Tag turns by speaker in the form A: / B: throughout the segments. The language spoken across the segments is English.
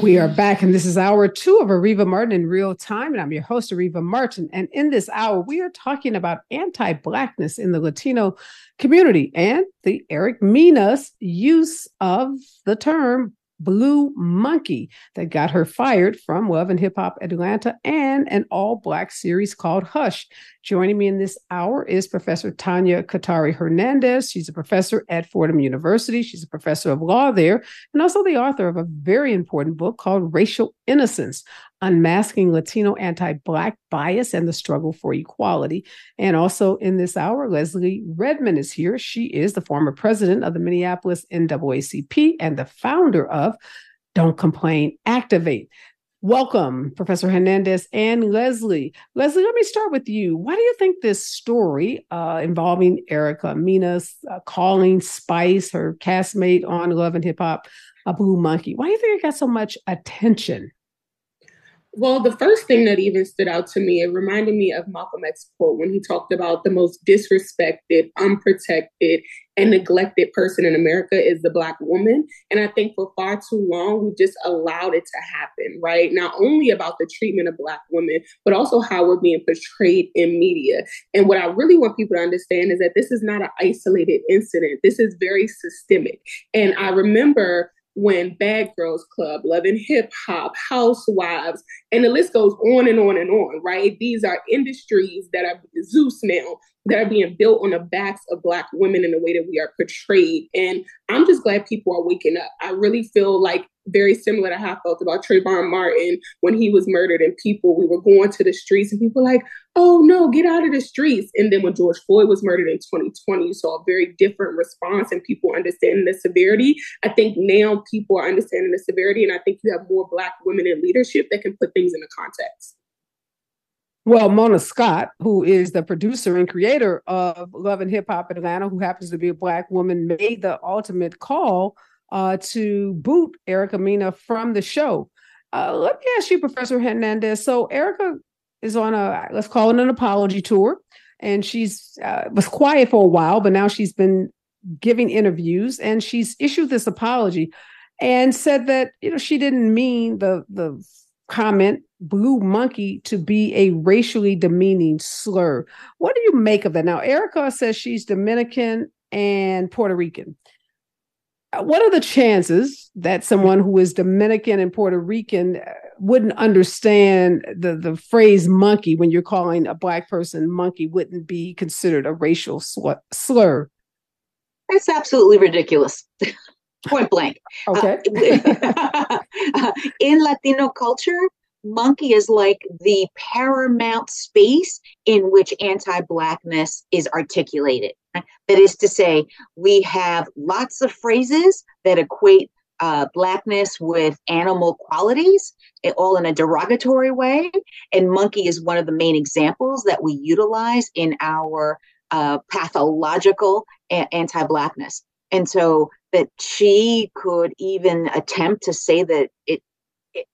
A: We are back, and this is hour two of Areva Martin in real time. And I'm your host, Areva Martin. And in this hour, we are talking about anti Blackness in the Latino community and the Erica Mena's use of the term Blue Monkey that got her fired from Love and Hip Hop Atlanta and an all black series called Hush. Joining me in this hour is Professor Tanya Kateri Hernandez. She's a professor at Fordham University. She's a professor of law there and also the author of a very important book called Racial Innocence Unmasking Latino Anti Black Bias and the Struggle for Equality. And also in this hour, Leslie Redmond is here. She is the former president of the Minneapolis NAACP and the founder of Don't Complain, Activate. Welcome, Professor Hernandez and Leslie. Leslie, let me start with you. Why do you think this story uh, involving Erica Mena's uh, calling Spice, her castmate on Love and Hip Hop, a blue monkey, why do you think it got so much attention?
B: Well, the first thing that even stood out to me, it reminded me of Malcolm X quote when he talked about the most disrespected, unprotected, and neglected person in America is the Black woman. And I think for far too long, we just allowed it to happen, right? Not only about the treatment of Black women, but also how we're being portrayed in media. And what I really want people to understand is that this is not an isolated incident, this is very systemic. And I remember when Bad Girls Club, Love and Hip Hop, Housewives, and the list goes on and on and on, right? These are industries that are Zeus now that are being built on the backs of Black women in the way that we are portrayed. And I'm just glad people are waking up. I really feel like very similar to how I felt about Trayvon Martin when he was murdered and people, we were going to the streets and people like, oh no, get out of the streets. And then when George Floyd was murdered in 2020, you saw a very different response and people understanding the severity. I think now people are understanding the severity and I think you have more Black women in leadership that can put things into context.
A: Well, Mona Scott, who is the producer and creator of Love and Hip Hop Atlanta, who happens to be a Black woman, made the ultimate call uh, to boot Erica Mena from the show. Uh, let me ask you, Professor Hernandez. So, Erica is on a, let's call it an apology tour, and she's uh, was quiet for a while, but now she's been giving interviews and she's issued this apology and said that, you know, she didn't mean the, the comment blue monkey to be a racially demeaning slur. What do you make of that? Now, Erica says she's Dominican and Puerto Rican. Uh, what are the chances that someone who is Dominican and Puerto Rican uh, wouldn't understand the, the phrase monkey when you're calling a black person monkey wouldn't be considered a racial sw- slur?
C: It's absolutely ridiculous. Point blank.
A: Okay.
C: Uh, in Latino culture, monkey is like the paramount space in which anti-blackness is articulated that is to say we have lots of phrases that equate uh, blackness with animal qualities eh, all in a derogatory way and monkey is one of the main examples that we utilize in our uh, pathological a- anti-blackness. And so that she could even attempt to say that it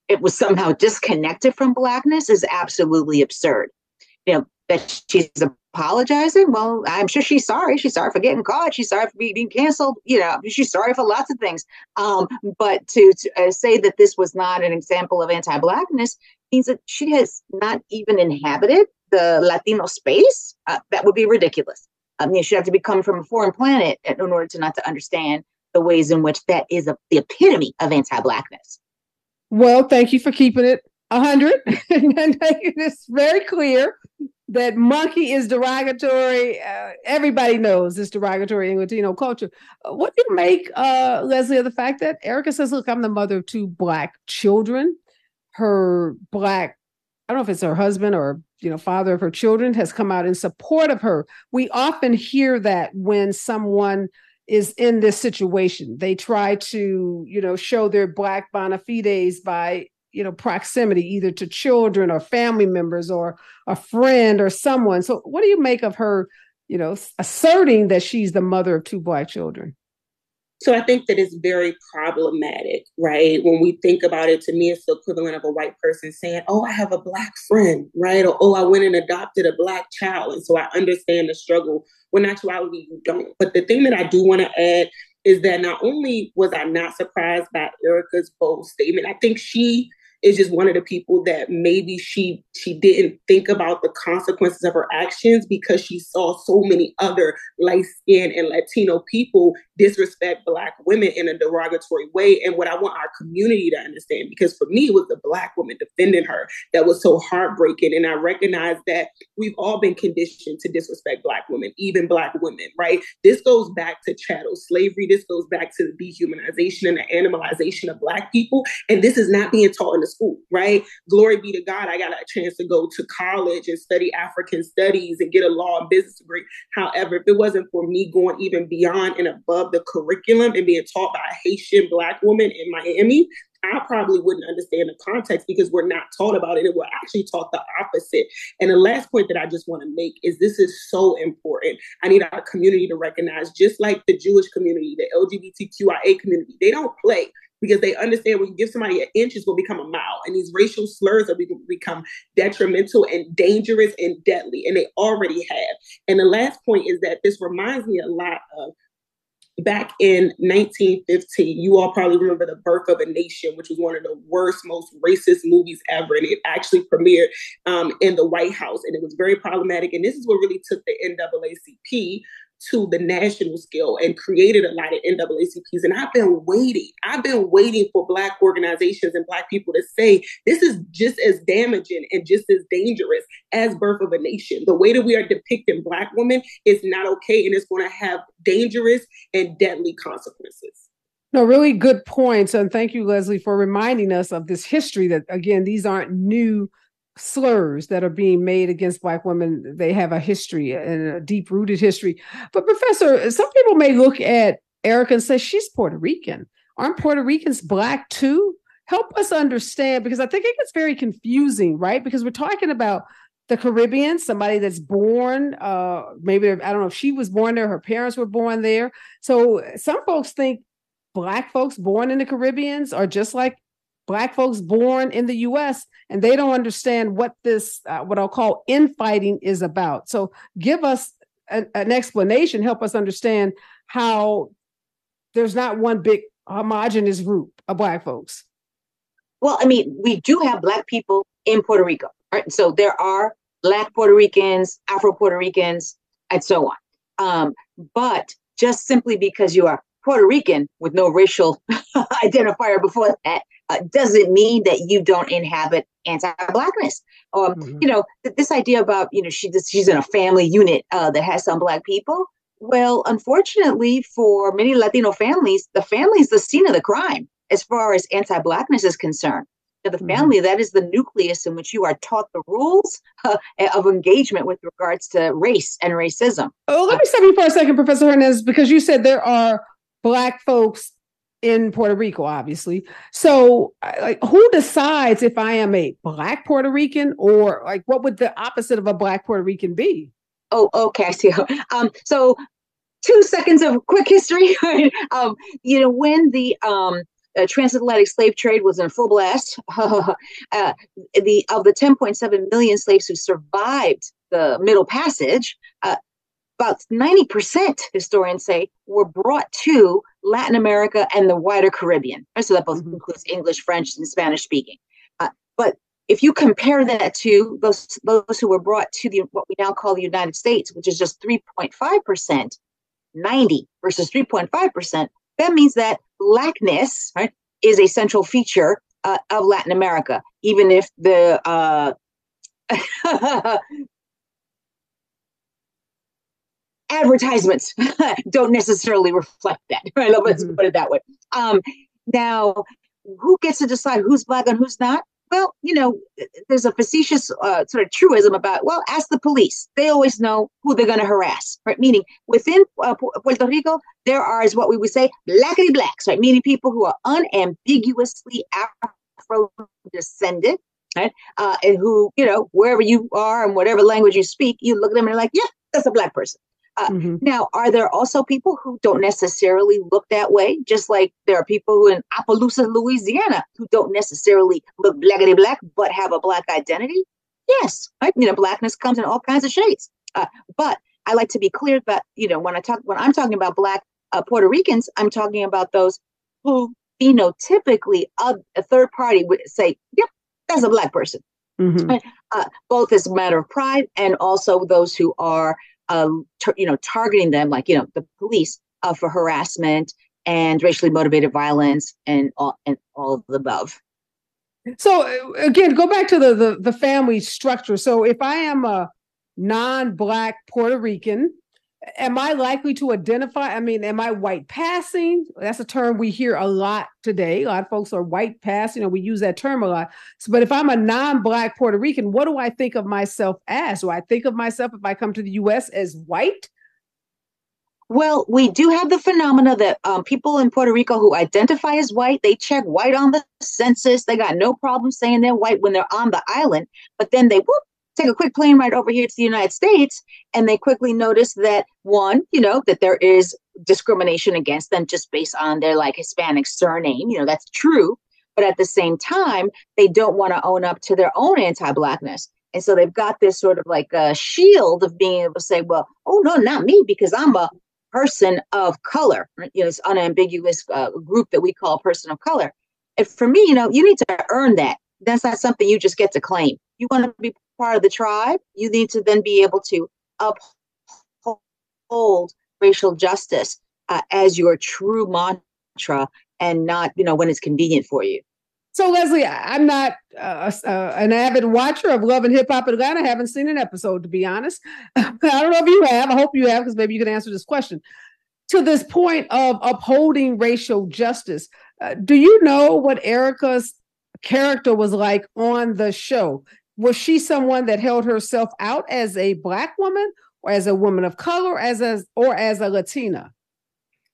C: it, was somehow disconnected from blackness is absolutely absurd. You know, that she's apologizing. Well, I'm sure she's sorry. She's sorry for getting caught. She's sorry for being canceled. You know, she's sorry for lots of things. Um, but to, to uh, say that this was not an example of anti-blackness means that she has not even inhabited the Latino space. Uh, that would be ridiculous. I mean, she'd have to be coming from a foreign planet in order to not to understand the ways in which that is a, the epitome of anti-blackness.
A: Well, thank you for keeping it 100 and making this very clear that monkey is derogatory. Uh, everybody knows this derogatory in Latino culture. Uh, what do you make, uh, Leslie, of the fact that Erica says, look, I'm the mother of two black children. Her black, I don't know if it's her husband or you know father of her children has come out in support of her. We often hear that when someone is in this situation. They try to, you know, show their black bona fides by, you know, proximity either to children or family members or a friend or someone. So what do you make of her, you know, asserting that she's the mother of two black children?
B: So I think that it's very problematic, right? When we think about it, to me, it's the equivalent of a white person saying, Oh, I have a black friend, right? Or, Oh, I went and adopted a black child. And so I understand the struggle when actuality you don't. But the thing that I do want to add is that not only was I not surprised by Erica's bold statement, I think she is just one of the people that maybe she she didn't think about the consequences of her actions because she saw so many other light skinned and Latino people disrespect black women in a derogatory way. And what I want our community to understand, because for me it was the black woman defending her that was so heartbreaking. And I recognize that we've all been conditioned to disrespect black women, even black women, right? This goes back to chattel slavery. This goes back to the dehumanization and the animalization of black people. And this is not being taught in the school, right? Glory be to God, I got a chance to go to college and study African studies and get a law and business degree. However, if it wasn't for me going even beyond and above the curriculum and being taught by a Haitian black woman in Miami, I probably wouldn't understand the context because we're not taught about it. And we're actually taught the opposite. And the last point that I just want to make is this is so important. I need our community to recognize, just like the Jewish community, the LGBTQIA community, they don't play because they understand when you give somebody an inch, it's going to become a mile. And these racial slurs are going to become detrimental and dangerous and deadly. And they already have. And the last point is that this reminds me a lot of back in 1915, you all probably remember The Birth of a Nation, which was one of the worst, most racist movies ever. And it actually premiered um, in the White House. And it was very problematic. And this is what really took the NAACP to the national scale and created a lot of NAACPs. And I've been waiting. I've been waiting for Black organizations and Black people to say this is just as damaging and just as dangerous as Birth of a Nation. The way that we are depicting Black women is not okay and it's going to have dangerous and deadly consequences.
A: No, really good points. And thank you, Leslie, for reminding us of this history that, again, these aren't new slurs that are being made against black women they have a history and a deep rooted history. But professor some people may look at erica and say she's puerto rican. Aren't puerto ricans black too? Help us understand because i think it gets very confusing right? Because we're talking about the caribbean somebody that's born uh maybe i don't know if she was born there her parents were born there. So some folks think black folks born in the caribbeans are just like black folks born in the US and they don't understand what this uh, what I'll call infighting is about. So give us an, an explanation, help us understand how there's not one big homogenous group of black folks.
C: Well, I mean, we do have black people in Puerto Rico, right? So there are black Puerto Ricans, Afro Puerto Ricans, and so on. Um, but just simply because you are Puerto Rican with no racial identifier before that uh, doesn't mean that you don't inhabit anti-blackness. Um, mm-hmm. You know, th- this idea about you know she she's in a family unit uh, that has some black people. Well, unfortunately, for many Latino families, the family is the scene of the crime as far as anti-blackness is concerned. the mm-hmm. family that is the nucleus in which you are taught the rules uh, of engagement with regards to race and racism.
A: Oh, let me stop you for a second, Professor Hernandez, because you said there are black folks in Puerto Rico, obviously. So, like, who decides if I am a Black Puerto Rican or like what would the opposite of a Black Puerto Rican be?
C: Oh, okay, I see. Um, so two seconds of quick history. um, you know, when the um, uh, transatlantic slave trade was in full blast, uh, the of the 10.7 million slaves who survived the Middle Passage, uh, about 90%, historians say, were brought to Latin America and the wider Caribbean. So that both mm-hmm. includes English, French, and Spanish speaking. Uh, but if you compare that to those, those who were brought to the what we now call the United States, which is just 3.5%, 90 versus 3.5%, that means that blackness right, is a central feature uh, of Latin America, even if the uh, advertisements don't necessarily reflect that. Right? Let's mm-hmm. put it that way. Um, now, who gets to decide who's black and who's not? Well, you know, there's a facetious uh, sort of truism about, well, ask the police. They always know who they're going to harass, right? Meaning within uh, Puerto Rico, there are, as what we would say, blackity blacks, right? Meaning people who are unambiguously Afro descendant, right? Uh, and who, you know, wherever you are and whatever language you speak, you look at them and you're like, yeah, that's a black person. Uh, mm-hmm. Now, are there also people who don't necessarily look that way? Just like there are people who in Opelousas, Louisiana, who don't necessarily look blackity black but have a black identity. Yes, right? You know, blackness comes in all kinds of shades. Uh, but I like to be clear that you know when I talk when I'm talking about black, uh, Puerto Ricans, I'm talking about those who phenotypically uh, a third party would say, yep, that's a black person. Mm-hmm. Uh, both as a matter of pride and also those who are, uh, tar- you know, targeting them, like you know, the police uh, for harassment and racially motivated violence and all and all of the above.
A: So uh, again, go back to the, the the family structure. So if I am a non-black Puerto Rican am I likely to identify? I mean, am I white passing? That's a term we hear a lot today. A lot of folks are white passing, know, we use that term a lot. So, but if I'm a non-black Puerto Rican, what do I think of myself as? Do I think of myself if I come to the US as white?
C: Well, we do have the phenomena that um, people in Puerto Rico who identify as white, they check white on the census. They got no problem saying they're white when they're on the island, but then they whoop, take a quick plane ride over here to the United States, and they quickly notice that one, you know, that there is discrimination against them just based on their like Hispanic surname. You know, that's true. But at the same time, they don't want to own up to their own anti-blackness. And so they've got this sort of like a shield of being able to say, well, oh no, not me, because I'm a person of color. You know, it's unambiguous uh, group that we call person of color. And for me, you know, you need to earn that. That's not something you just get to claim. You want to be part of the tribe, you need to then be able to uphold racial justice uh, as your true mantra and not, you know, when it's convenient for you.
A: So, Leslie, I'm not uh, uh, an avid watcher of Love and Hip Hop Atlanta. I haven't seen an episode, to be honest. I don't know if you have. I hope you have, because maybe you can answer this question. To this point of upholding racial justice, uh, do you know what Erica's character was like on the show? Was she someone that held herself out as a black woman or as a woman of color as a or as a latina?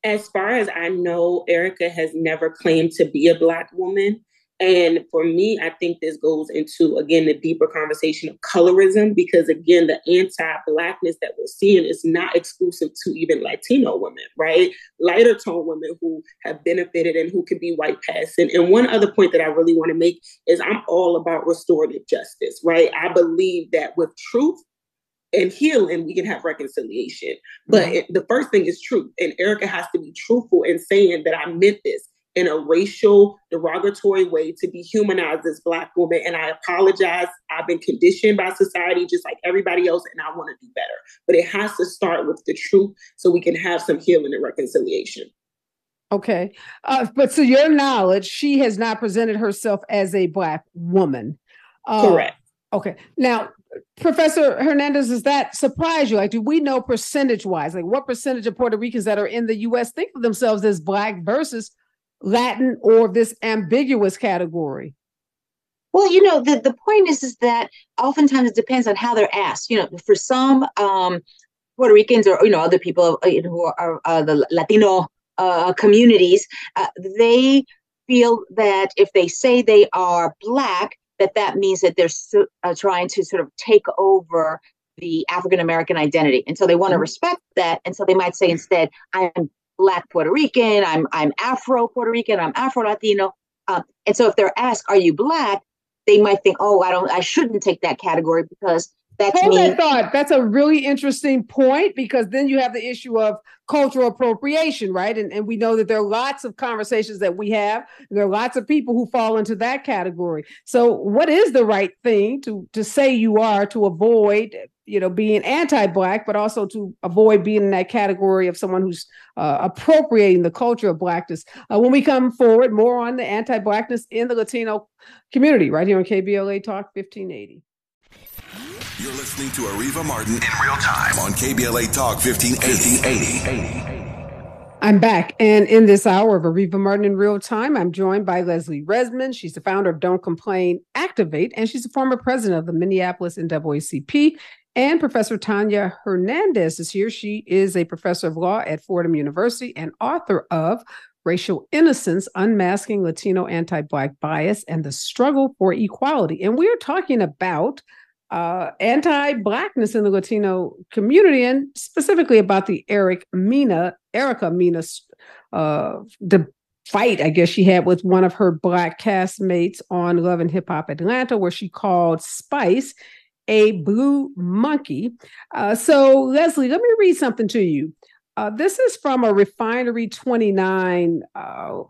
B: As far as i know erica has never claimed to be a black woman and for me, I think this goes into, again, the deeper conversation of colorism, because again, the anti Blackness that we're seeing is not exclusive to even Latino women, right? Lighter tone women who have benefited and who can be white passing. And one other point that I really want to make is I'm all about restorative justice, right? I believe that with truth, and healing, we can have reconciliation. But mm-hmm. it, the first thing is truth. And Erica has to be truthful in saying that I meant this in a racial, derogatory way to dehumanize this Black woman. And I apologize. I've been conditioned by society just like everybody else, and I want to do better. But it has to start with the truth so we can have some healing and reconciliation.
A: Okay. Uh, but to your knowledge, she has not presented herself as a Black woman.
B: Uh, Correct.
A: Okay. Now, Professor Hernandez, does that surprise you? Like, do we know percentage wise, like what percentage of Puerto Ricans that are in the US think of themselves as Black versus Latin or this ambiguous category?
C: Well, you know, the, the point is is that oftentimes it depends on how they're asked. You know, for some um, Puerto Ricans or you know other people uh, who are uh, the Latino uh, communities, uh, they feel that if they say they are black, that that means that they're so, uh, trying to sort of take over the African American identity, and so they want to mm-hmm. respect that, and so they might say instead, "I'm Black Puerto Rican, I'm I'm Afro Puerto Rican, I'm Afro Latino. Um, and so if they're asked, "Are you Black?" they might think, "Oh, I don't, I shouldn't take that category because that's
A: Hold
C: me.
A: that thought. That's a really interesting point because then you have the issue of cultural appropriation, right? And, and we know that there are lots of conversations that we have. There are lots of people who fall into that category. So, what is the right thing to to say you are to avoid, you know, being anti-black, but also to avoid being in that category of someone who's uh, appropriating the culture of blackness? Uh, when we come forward, more on the anti-blackness in the Latino community, right here on KBLA Talk 1580.
D: You're listening to Areva Martin in real time on KBLA Talk 1580.
A: I'm back. And in this hour of Areva Martin in real time, I'm joined by Leslie Redmond. She's the founder of Don't Complain, Activate, and she's the former president of the Minneapolis NAACP. And Professor Tanya Hernandez is here. She is a professor of law at Fordham University and author of Racial Innocence Unmasking Latino Anti Black Bias and the Struggle for Equality. And we're talking about uh, anti-blackness in the Latino community, and specifically about the Erica Mena, Erica Mena, uh, the fight I guess she had with one of her black castmates on Love and Hip Hop Atlanta, where she called Spice a blue monkey. Uh, so Leslie, let me read something to you. Uh, this is from a Refinery 29 uh,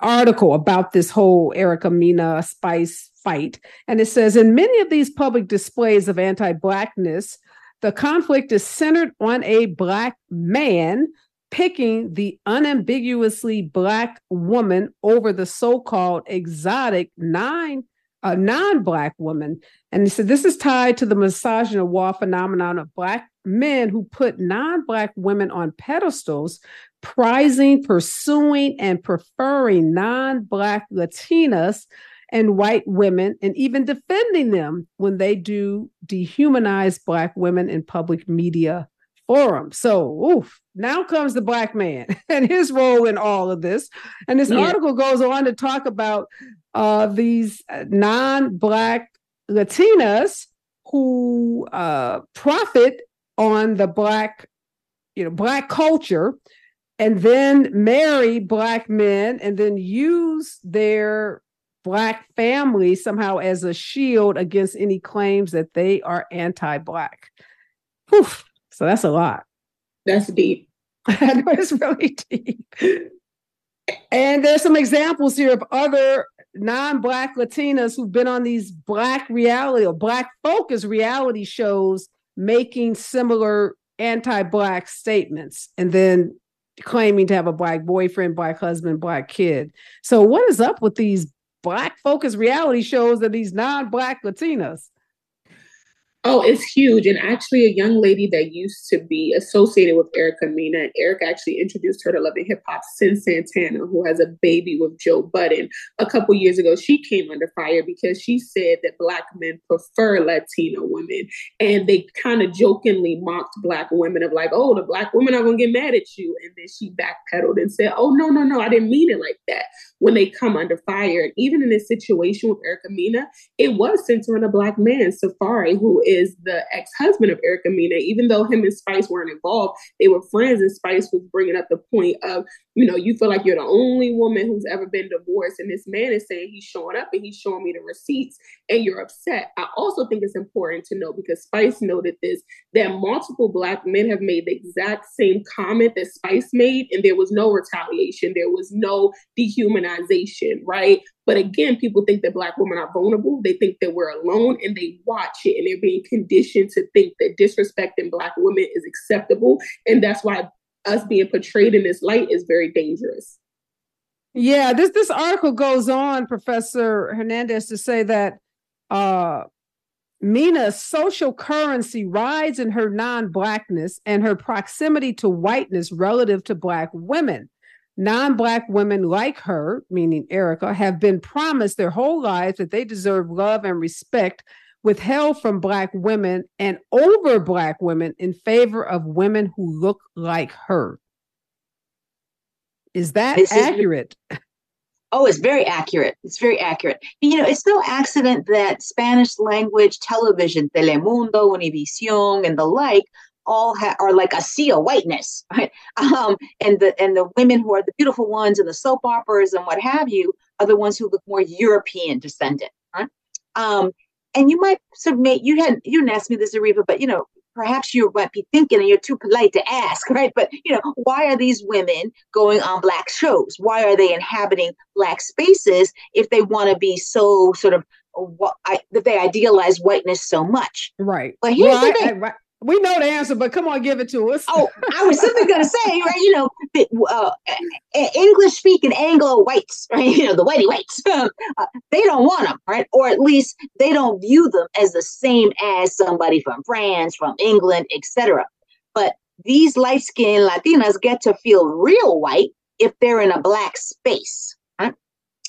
A: article about this whole Erica Mena Spice fight. And it says in many of these public displays of anti Blackness, the conflict is centered on a Black man picking the unambiguously Black woman over the so called exotic nine. Uh, non-black woman and he said this is tied to the misogynoir phenomenon of black men who put non-black women on pedestals prizing pursuing and preferring non-black latinas and white women and even defending them when they do dehumanize black women in public media forums. So, oof, now comes the black man and his role in all of this. And this yeah. article goes on to talk about uh, these uh, non-black Latinas who uh, profit on the black, you know, black culture and then marry black men and then use their black family somehow as a shield against any claims that they are anti-black. Whew. So that's a lot.
B: That's deep.
A: it's really deep. And there's some examples here of other non-black Latinas who've been on these black reality or black focus reality shows making similar anti-black statements and then claiming to have a black boyfriend, black husband, black kid. So what is up with these black focused reality shows of these non-black Latinas.
B: Oh, it's huge. And actually, a young lady that used to be associated with Erica and Erica actually introduced her to Love and Hip Hop, Cyn Santana, who has a baby with Joe Budden. A couple years ago, she came under fire because she said that Black men prefer Latino women. And they kind of jokingly mocked Black women of like, oh, the Black women are going to get mad at you. And then she backpedaled and said, oh, no, no, no, I didn't mean it like that when they come under fire. And even in this situation with Erica Mena, it was centering a Black man, Safaree, who is is the ex husband of Erica Mena. Even though him and Spice weren't involved, they were friends, and Spice was bringing up the point of, you know, you feel like you're the only woman who's ever been divorced, and this man is saying he's showing up and he's showing me the receipts, and you're upset. I also think it's important to know because Spice noted this that multiple Black men have made the exact same comment that Spice made, and there was no retaliation, there was no dehumanization, right? But again, people think that Black women are vulnerable. They think that we're alone and they watch it and they're being conditioned to think that disrespecting Black women is acceptable. And that's why us being portrayed in this light is very dangerous.
A: Yeah, this this article goes on, Professor Hernandez, to say that uh, Mena's social currency rides in her non-blackness and her proximity to whiteness relative to black women. Non Black women like her, meaning Erica, have been promised their whole lives that they deserve love and respect withheld from Black women and over Black women in favor of women who look like her. Is that this accurate?
C: Is, oh, it's very accurate. It's very accurate. You know, it's no accident that Spanish language television, Telemundo, Univision, and the like all ha- are like a sea of whiteness, right? Um, and the and the women who are the beautiful ones and the soap operas and what have you are the ones who look more European descendant, right? Um, and you might submit you had you didn't ask me this, Areva, but you know perhaps you might be thinking and you're too polite to ask, right? But you know why are these women going on black shows? Why are they inhabiting black spaces if they want to be so sort of what I, that they idealize whiteness so much.
A: Right.
C: But here's well, the thing. I, I,
A: we know the answer, but come on, give it to us.
C: oh, I was simply going to say, right? You know, uh, English speaking Anglo whites, right? You know, the whitey whites, uh, they don't want them, right? Or at least they don't view them as the same as somebody from France, from England, etc. But these light skinned Latinas get to feel real white if they're in a black space. Right?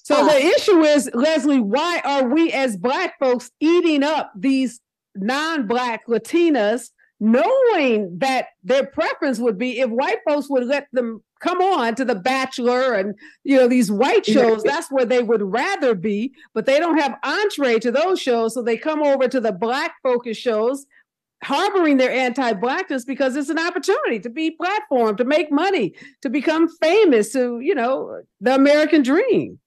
A: So uh, the issue is, Leslie, why are we as black folks eating up these non-black Latinas knowing that their preference would be if white folks would let them come on to the bachelor and you know these white shows that's where they would rather be but they don't have entree to those shows so they come over to the black focus shows harboring their anti-blackness because it's an opportunity to be platformed to make money to become famous to you know the american dream.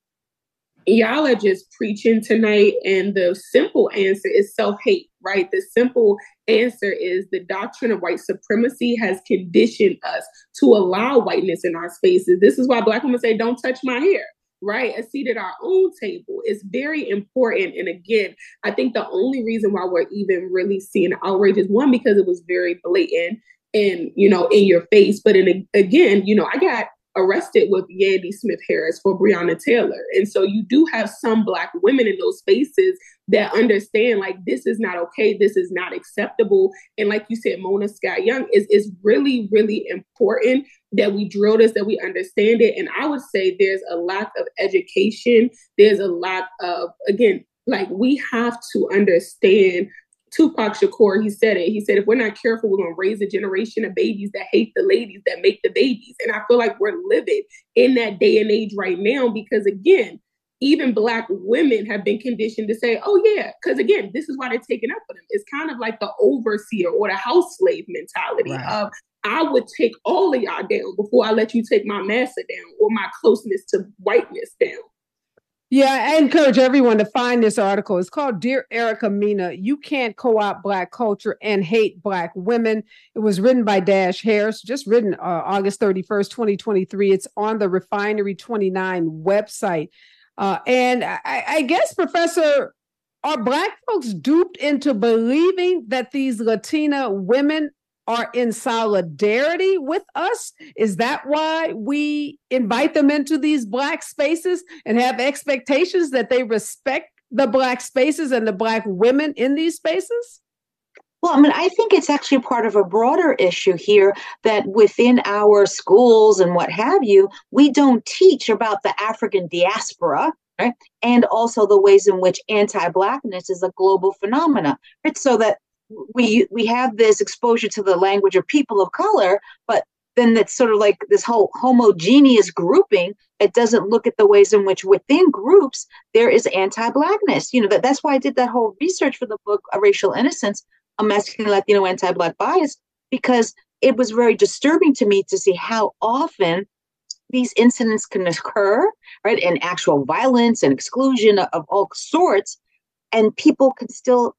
B: Y'all are just preaching tonight, and the simple answer is self hate, right? The simple answer is the doctrine of white supremacy has conditioned us to allow whiteness in our spaces. This is why Black women say, Don't touch my hair. Right, a seat at our own table is very important. And again, I think the only reason why we're even really seeing outrage is one because it was very blatant and you know in your face. But in again, you know, I got arrested with Yandy Smith Harris for Breonna Taylor. And so you do have some Black women in those spaces that understand like this is not okay, this is not acceptable. And like you said, Mona Scott Young is is really, really important that we drill this, that we understand it. And I would say there's a lack of education. There's a lack of, again, like we have to understand Tupac Shakur, he said it. He said, if we're not careful, we're going to raise a generation of babies that hate the ladies that make the babies. And I feel like we're living in that day and age right now because, again, even Black women have been conditioned to say, oh, yeah, because again, this is why they're taking up for them. It's kind of like the overseer or the house slave mentality right. of, I would take all of y'all down before I let you take my massa down or my closeness to whiteness down.
A: Yeah, I encourage everyone to find this article. It's called Dear Erica Mena, You Can't Co-opt Black Culture and Hate Black Women. It was written by Dash Harris, just written uh, August 31st, 2023. It's on the Refinery 29 website. Uh, and I, I guess, Professor, are Black folks duped into believing that these Latina women are in solidarity with us? Is that why we invite them into these Black spaces and have expectations that they respect the Black spaces and the Black women in these spaces?
C: Well, I mean, I think it's actually part of a broader issue here that within our schools and what have you, we don't teach about the African diaspora, right? And also the ways in which anti-blackness is a global phenomena, right? So that we we have this exposure to the language of people of color, but then it's sort of like this whole homogeneous grouping it doesn't look at the ways in which within groups there is anti-blackness you know that, that's why i did that whole research for the book racial innocence unmasking latino anti-black bias because it was very disturbing to me to see how often these incidents can occur right and actual violence and exclusion of all sorts and people can still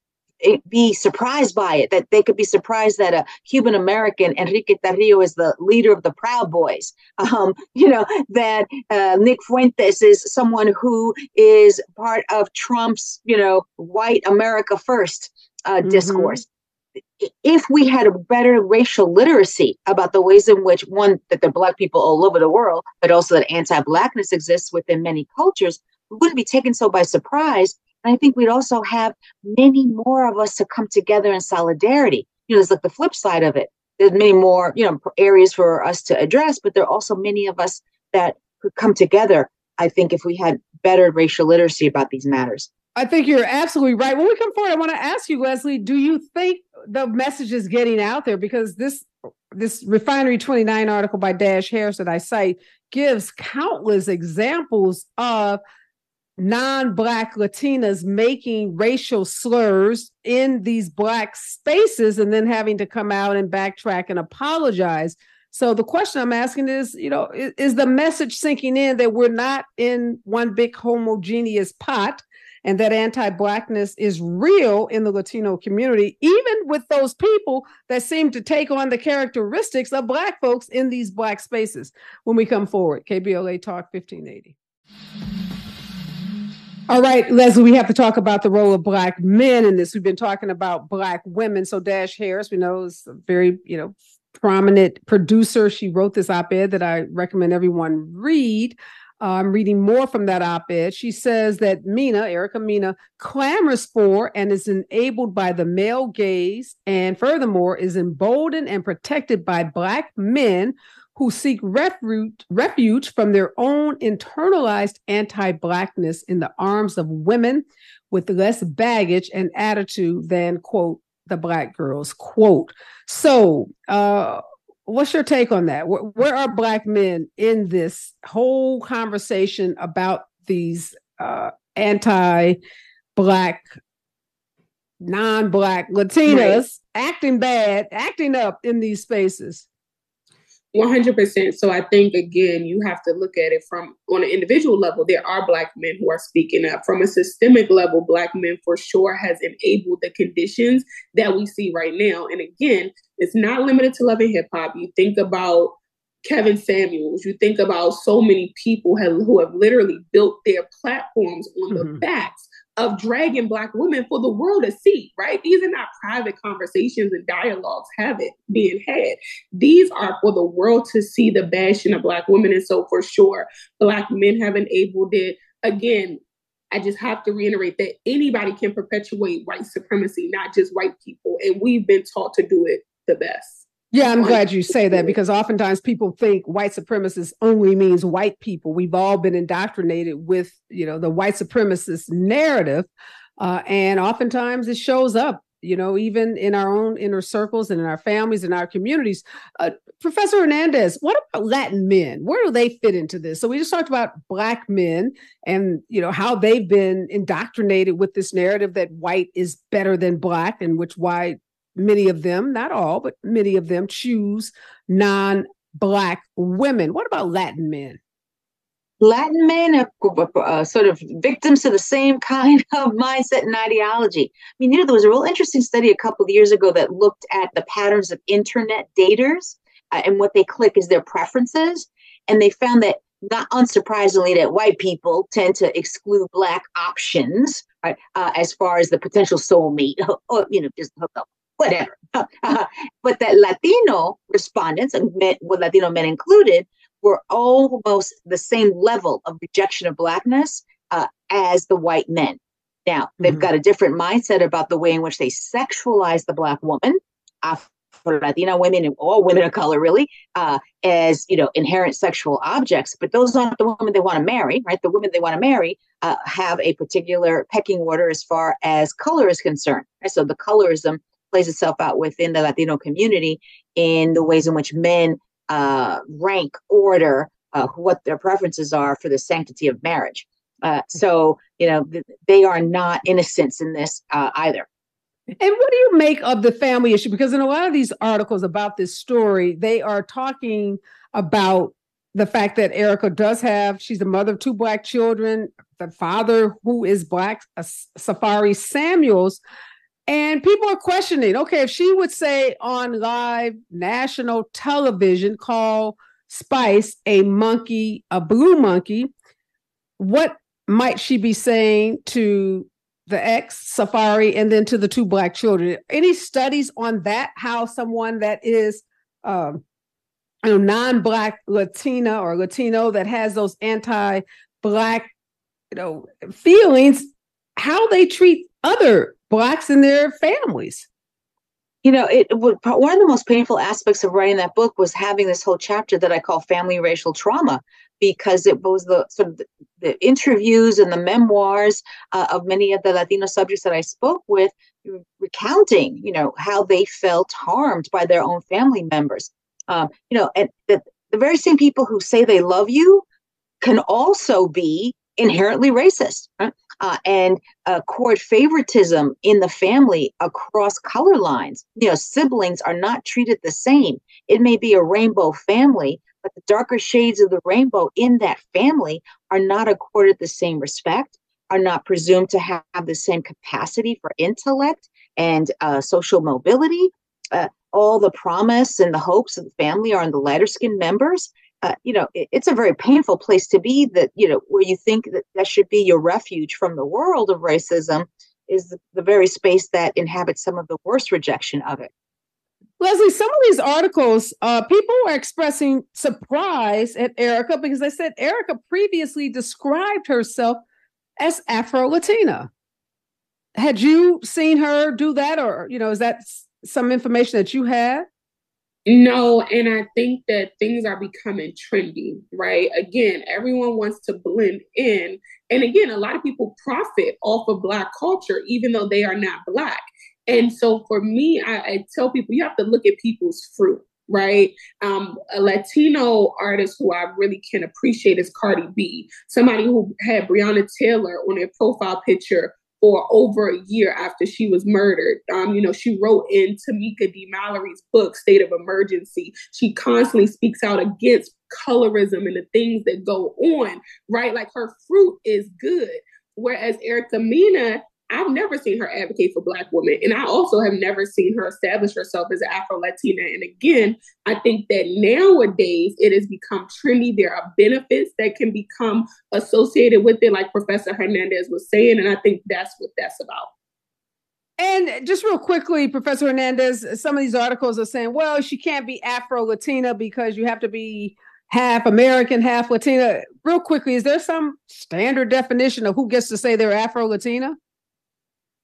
C: be surprised by it, that they could be surprised that a Cuban American, Enrique Tarrio, is the leader of the Proud Boys. Um, you know, that uh, Nick Fuentes is someone who is part of Trump's, you know, white America first uh, mm-hmm. discourse. If we had a better racial literacy about the ways in which one, that the Black people all over the world, but also that anti Blackness exists within many cultures, we wouldn't be taken so by surprise and I think we'd also have many more of us to come together in solidarity. You know, there's like the flip side of it. There's many more, you know, areas for us to address, but there are also many of us that could come together. I think if we had better racial literacy about these matters.
A: I think you're absolutely right. When we come forward, I want to ask you, Leslie, do you think the message is getting out there? Because this this Refinery 29 article by Dash Harris that I cite gives countless examples of non-black latinas making racial slurs in these black spaces and then having to come out and backtrack and apologize so the question i'm asking is you know is, is, the message sinking in that we're not in one big homogeneous pot and that anti-blackness is real in the latino community even with those people that seem to take on the characteristics of black folks in these black spaces when we come forward kbla talk 1580 all right, Leslie, we have to talk about the role of Black men in this. We've been talking about Black women. So, Dash Harris, we know, is a very, you know, prominent producer. She wrote this op ed that I recommend everyone read. I'm reading more from that op ed. She says that Mena, Erica Mena, clamors for and is enabled by the male gaze, and furthermore, is emboldened and protected by Black men who seek refuge, refuge from their own internalized anti Blackness in the arms of women with less baggage and attitude than, quote, the Black girls, quote. So, uh, what's your take on that? Where, where, are Black men in this whole conversation about these uh, anti Black, non Black Latinas right. acting bad, acting up in these spaces?
B: 100%. So I think, again, you have to look at it from on an individual level. There are Black men who are speaking up. From a systemic level, Black men for sure has enabled the conditions that we see right now. And again, it's not limited to love and hip hop. You think about Kevin Samuels, you think about so many people have, who have literally built their platforms on mm-hmm. the backs of dragging black women for the world to see, right? These are not private conversations and dialogues have it being had. These are for the world to see the bashing of black women. And so for sure, black men have enabled it. Again, I just have to reiterate that anybody can perpetuate white supremacy, not just white people. And we've been taught to do it the best.
A: Yeah, I'm glad you say that because oftentimes people think white supremacist only means white people. We've all been indoctrinated with, you know, the white supremacist narrative, uh, and oftentimes it shows up, you know, even in our own inner circles and in our families and our communities. Uh, Professor Hernandez, what about Latin men? Where do they fit into this? So we just talked about black men and you know how they've been indoctrinated with this narrative that white is better than black, and which why many of them, not all, but many of them choose non Black women. What about Latin men?
C: Latin men are uh, sort of victims to the same kind of mindset and ideology. I mean, you know, there was a real interesting study a couple of years ago that looked at the patterns of internet daters uh, and what they click is their preferences. And they found that, not unsurprisingly, that white people tend to exclude black options, right, uh, as far as the potential soulmate, or, you know, just hook up whatever. but that Latino respondents, and men, with Latino men included, were almost the same level of rejection of blackness uh, as the white men. Now, they've mm-hmm. got a different mindset about the way in which they sexualize the black woman. Uh, for Latina women and all women of color, really, uh, as you know, inherent sexual objects. But those aren't the women they want to marry, right? The women they want to marry uh, have a particular pecking order as far as color is concerned. Right? So the colorism plays itself out within the Latino community in the ways in which men uh, rank, order, uh, what their preferences are for the sanctity of marriage. Uh, so, you know, th- they are not innocents in this uh, either.
A: And what do you make of the family issue? Because in a lot of these articles about this story, they are talking about the fact that Erica does have, she's the mother of two black children, the father who is black, Safaree Samuels, and people are questioning okay, if she would say on live national television, call Spice a monkey, a blue monkey, what might she be saying to the ex Safaree and then to the two black children? Any studies on that? How someone that is um, you know, non-black Latina or Latino that has those anti-black, you know, feelings, how they treat other blacks and their families
C: you know it one of the most painful aspects of writing that book was having this whole chapter that i call family racial trauma because it was the sort of the, the interviews and the memoirs uh, of many of the latino subjects that i spoke with recounting you know how they felt harmed by their own family members um, you know and the, the very same people who say they love you can also be inherently racist right? Uh, and uh, court favoritism in the family across color lines. You know, siblings are not treated the same. It may be a rainbow family, but the darker shades of the rainbow in that family are not accorded the same respect, are not presumed to have the same capacity for intellect and uh, social mobility. Uh, all the promise and the hopes of the family are on the lighter skinned members uh, you know, it, it's a very painful place to be that, you know, where you think that that should be your refuge from the world of racism is the, the very space that inhabits some of the worst rejection of it.
A: Leslie, some of these articles, uh, people were expressing surprise at Erica because they said Erica previously described herself as Afro Latina. Had you seen her do that, or you know, is that some information that you had?
B: No, and I think that things are becoming trendy, right? Again, everyone wants to blend in. And again, a lot of people profit off of Black culture, even though they are not Black. And so for me, I, I tell people you have to look at people's fruit, right? Um, a Latino artist who I really can appreciate is Cardi B, somebody who had Breonna Taylor on their profile picture for over a year after she was murdered. Um, you know, she wrote in Tamika D. Mallory's book, State of Emergency. She constantly speaks out against colorism and the things that go on, right? Like her fruit is good. Whereas Erica Mena I've never seen her advocate for Black women. And I also have never seen her establish herself as Afro Latina. And again, I think that nowadays it has become trendy. There are benefits that can become associated with it, like Professor Hernandez was saying. And I think that's what that's about.
A: And just real quickly, Professor Hernandez, some of these articles are saying, well, she can't be Afro Latina because you have to be half American, half Latina. Real quickly, is there some standard definition of who gets to say they're Afro Latina?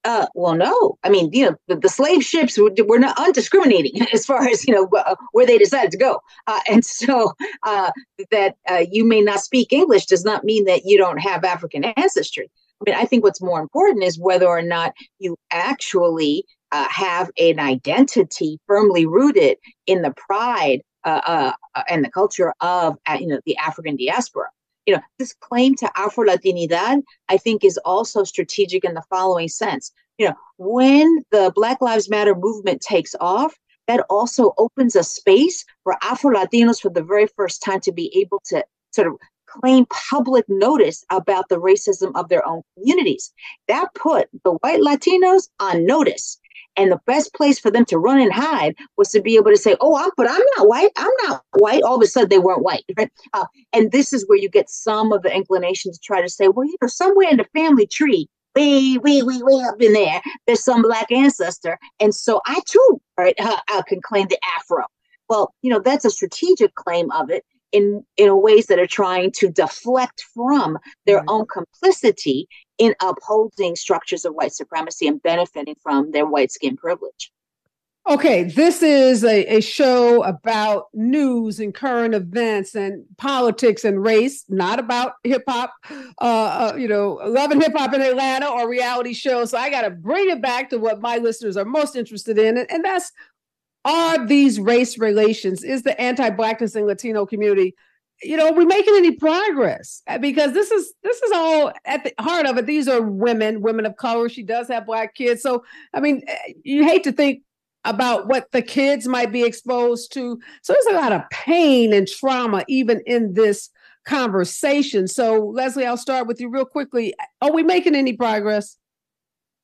C: Uh, well, no. I mean, you know, the, the slave ships were, were, not undiscriminating as far as you know uh, where they decided to go, uh, and so uh, that uh, you may not speak English does not mean that you don't have African ancestry. I mean, I think what's more important is whether or not you actually have an identity firmly rooted in the pride and the culture of you know the African diaspora you know, this claim to Afro Latinidad, I think, is also strategic in the following sense. You know, when the Black Lives Matter movement takes off, that also opens a space for Afro Latinos for the very first time to be able to sort of claim public notice about the racism of their own communities. That put the white Latinos on notice. And the best place for them to run and hide was to be able to say, "Oh, I'm, but I'm not white. I'm not white." All of a sudden, they weren't white. Right? Uh, and this is where you get some of the inclination to try to say, "Well, you know, somewhere in the family tree, way, way, way, way up in there, there's some black ancestor, and so I too, right, I can claim the Afro." Well, you know, that's a strategic claim of it, in in ways that are trying to deflect from their own complicity in upholding structures of white supremacy and benefiting from their white skin privilege.
A: Okay, this is a, a show about news and current events and politics and race, not about hip hop, uh, uh, you know, loving hip hop in Atlanta or reality shows. So I got to bring it back to what my listeners are most interested in, and that's are these race relations? Is the anti-blackness in Latino community, you know, are we making any progress? Uh, because this is this is all at the heart of it. These are women, women of color. She does have black kids, so I mean, eh, you hate to think about what the kids might be exposed to. So there's a lot of pain and trauma even in this conversation. So Leslie, I'll start with you real quickly. Are we making any progress?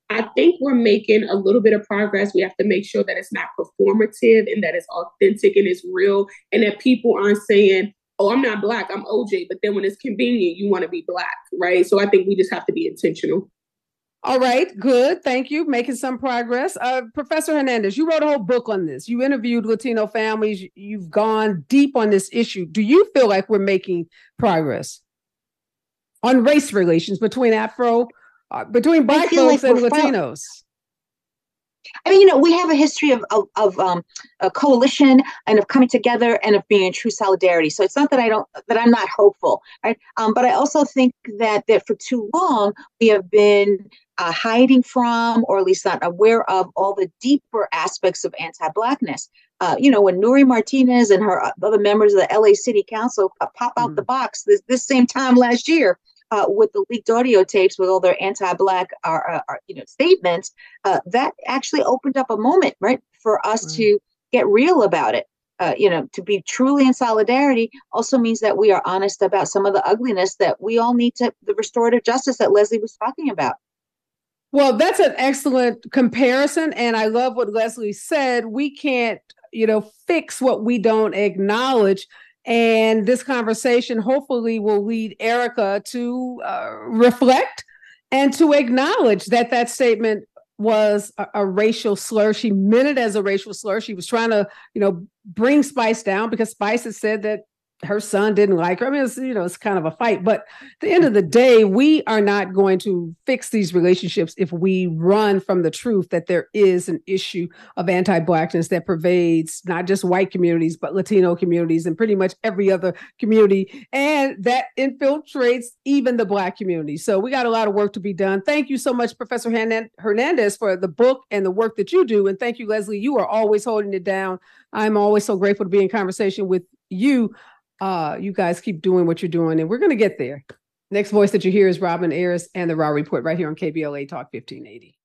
B: I think we're making a little bit of progress. We have to make sure that it's not performative and that it's authentic and it's real, and that people aren't saying, "Oh, I'm not black, I'm OJ," but then when it's convenient, you want to be black, right? So I think we just have to be intentional.
A: All right, good. Thank you. Making some progress. Uh, Professor Hernandez, you wrote a whole book on this. You interviewed Latino families. You've gone deep on this issue. Do you feel like we're making progress on race relations between Afro uh, between black folks like and Latinos?
C: I mean, you know, we have a history of of, of um, a coalition and of coming together and of being in true solidarity. So it's not that I don't that I'm not hopeful, right? Um, but I also think that that for too long we have been uh, hiding from, or at least not aware of, all the deeper aspects of anti-blackness. Uh, you know, when Nury Martinez and her uh, other members of the LA City Council uh, pop out mm. the box this, this same time last year uh, with the leaked audio tapes with all their anti-black uh, uh, uh you know statements, uh, that actually opened up a moment, right, for us right. to get real about it. Uh, you know, to be truly in solidarity also means that we are honest about some of the ugliness that we all need to the restorative justice that Leslie was talking about.
A: Well, that's an excellent comparison, and I love what Leslie said. We can't, you know, fix what we don't acknowledge. And this conversation hopefully will lead Erica to uh, reflect and to acknowledge that that statement was a, a, racial slur. She meant it as a racial slur. She was trying to, you know, bring Spice down because Spice had said that her son didn't like her. I mean, it's you know, it's kind of a fight. But at the end of the day, we are not going to fix these relationships if we run from the truth that there is an issue of anti-blackness that pervades not just white communities, but Latino communities and pretty much every other community, and that infiltrates even the black community. So we got a lot of work to be done. Thank you so much, Professor Hernandez, for the book and the work that you do. And thank you, Leslie. You are always holding it down. I'm always so grateful to be in conversation with you uh, you guys keep doing what you're doing, and we're going to get there. Next voice that you hear is Robin Ayers and the Raw Report right here on KBLA Talk 1580.